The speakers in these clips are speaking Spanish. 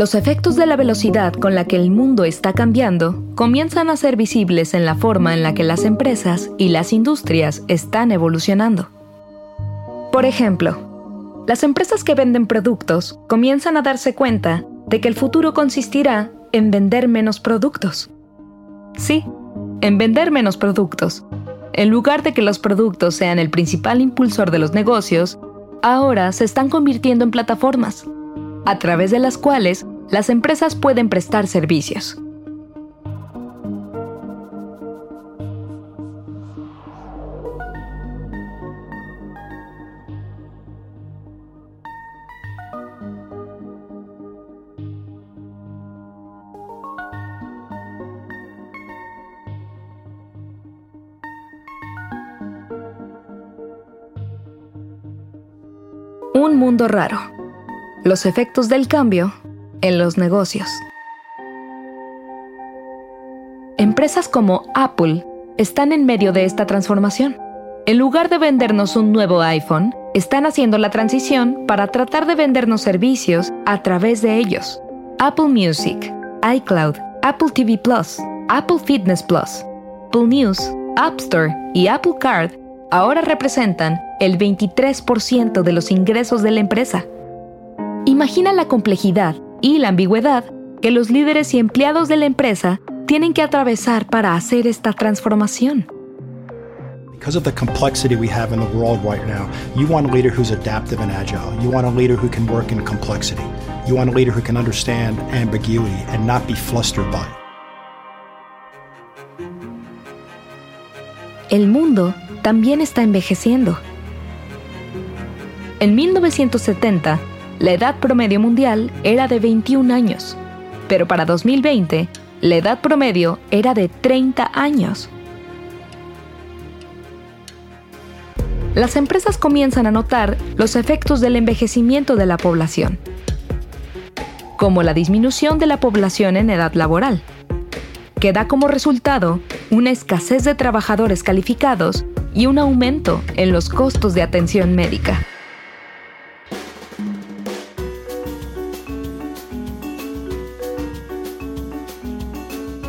Los efectos de la velocidad con la que el mundo está cambiando comienzan a ser visibles en la forma en la que las empresas y las industrias están evolucionando. Por ejemplo, las empresas que venden productos comienzan a darse cuenta de que el futuro consistirá en vender menos productos. Sí, en vender menos productos. En lugar de que los productos sean el principal impulsor de los negocios, ahora se están convirtiendo en plataformas a través de las cuales las empresas pueden prestar servicios. Un mundo raro los efectos del cambio en los negocios. Empresas como Apple están en medio de esta transformación. En lugar de vendernos un nuevo iPhone, están haciendo la transición para tratar de vendernos servicios a través de ellos. Apple Music, iCloud, Apple TV Plus, Apple Fitness Plus, Apple News, App Store y Apple Card ahora representan el 23% de los ingresos de la empresa Imagina la complejidad y la ambigüedad que los líderes y empleados de la empresa tienen que atravesar para hacer esta transformación. Because of the complexity we have in the world right now, you want a leader who's adaptive and agile. You want a leader who can work in complexity. You want a leader who can understand ambiguity and not be flustered by it. El mundo también está envejeciendo. En 1970, la edad promedio mundial era de 21 años, pero para 2020 la edad promedio era de 30 años. Las empresas comienzan a notar los efectos del envejecimiento de la población, como la disminución de la población en edad laboral, que da como resultado una escasez de trabajadores calificados y un aumento en los costos de atención médica.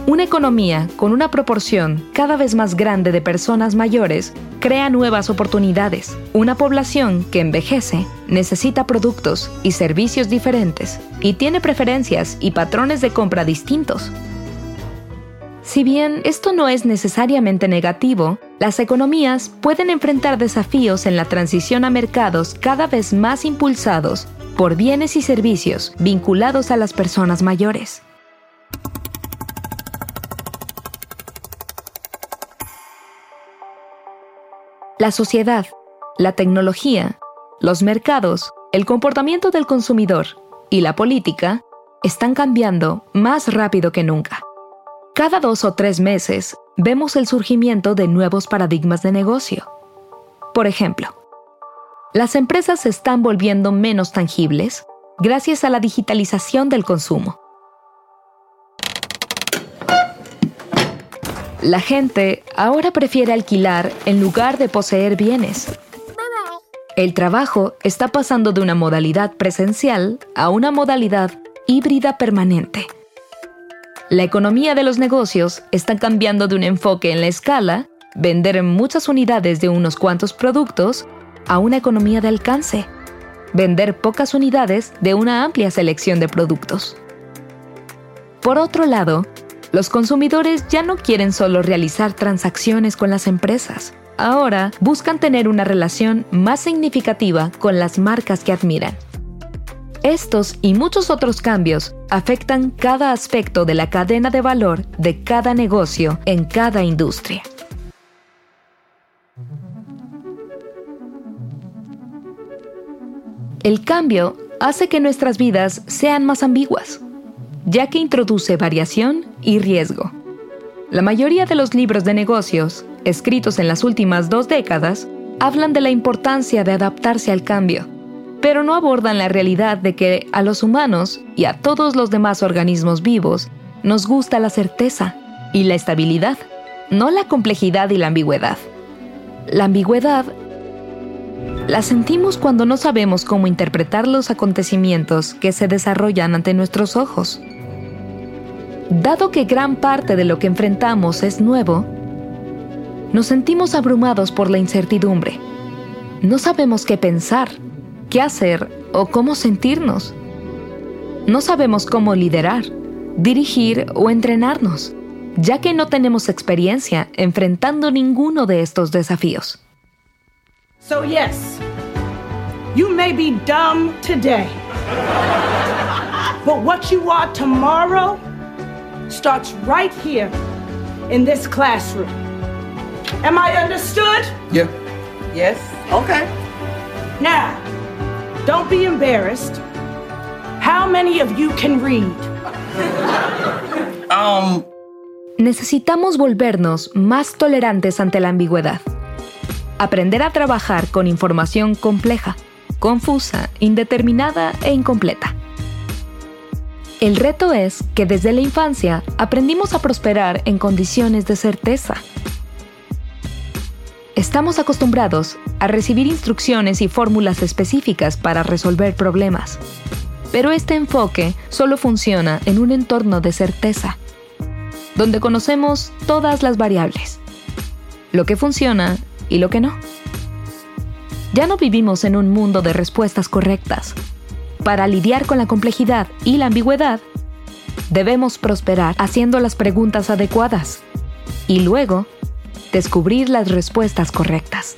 Una economía con una proporción cada vez más grande de personas mayores crea nuevas oportunidades. Una población que envejece necesita productos y servicios diferentes y tiene preferencias y patrones de compra distintos. Si bien esto no es necesariamente negativo, las economías pueden enfrentar desafíos en la transición a mercados cada vez más impulsados por bienes y servicios vinculados a las personas mayores. La sociedad, la tecnología, los mercados, el comportamiento del consumidor y la política están cambiando más rápido que nunca. Cada dos o tres meses vemos el surgimiento de nuevos paradigmas de negocio. Por ejemplo, las empresas se están volviendo menos tangibles gracias a la digitalización del consumo. La gente ahora prefiere alquilar en lugar de poseer bienes. El trabajo está pasando de una modalidad presencial a una modalidad híbrida permanente. La economía de los negocios está cambiando de un enfoque en la escala, vender muchas unidades de unos cuantos productos, a una economía de alcance, vender pocas unidades de una amplia selección de productos. Por otro lado, los consumidores ya no quieren solo realizar transacciones con las empresas. Ahora buscan tener una relación más significativa con las marcas que admiran. Estos y muchos otros cambios afectan cada aspecto de la cadena de valor de cada negocio en cada industria. El cambio hace que nuestras vidas sean más ambiguas ya que introduce variación y riesgo. La mayoría de los libros de negocios, escritos en las últimas dos décadas, hablan de la importancia de adaptarse al cambio, pero no abordan la realidad de que a los humanos y a todos los demás organismos vivos nos gusta la certeza y la estabilidad, no la complejidad y la ambigüedad. La ambigüedad La sentimos cuando no sabemos cómo interpretar los acontecimientos que se desarrollan ante nuestros ojos. Dado que gran parte de lo que enfrentamos es nuevo, nos sentimos abrumados por la incertidumbre. No sabemos qué pensar, qué hacer o cómo sentirnos. No sabemos cómo liderar, dirigir o entrenarnos, ya que no tenemos experiencia enfrentando ninguno de estos desafíos. So, yes, you may be dumb today. But what you are tomorrow starts right here in this classroom. Am I understood? Yeah. Yes. Okay. Now, don't be embarrassed. How many of you can read? Um, Necesitamos volvernos más tolerantes ante la ambigüedad aprender a trabajar con información compleja, confusa, indeterminada e incompleta. El reto es que desde la infancia aprendimos a prosperar en condiciones de certeza. Estamos acostumbrados a recibir instrucciones y fórmulas específicas para resolver problemas, pero este enfoque solo funciona en un entorno de certeza, donde conocemos todas las variables, lo que funciona y lo que no. Ya no vivimos en un mundo de respuestas correctas. Para lidiar con la complejidad y la ambigüedad, debemos prosperar haciendo las preguntas adecuadas y luego descubrir las respuestas correctas.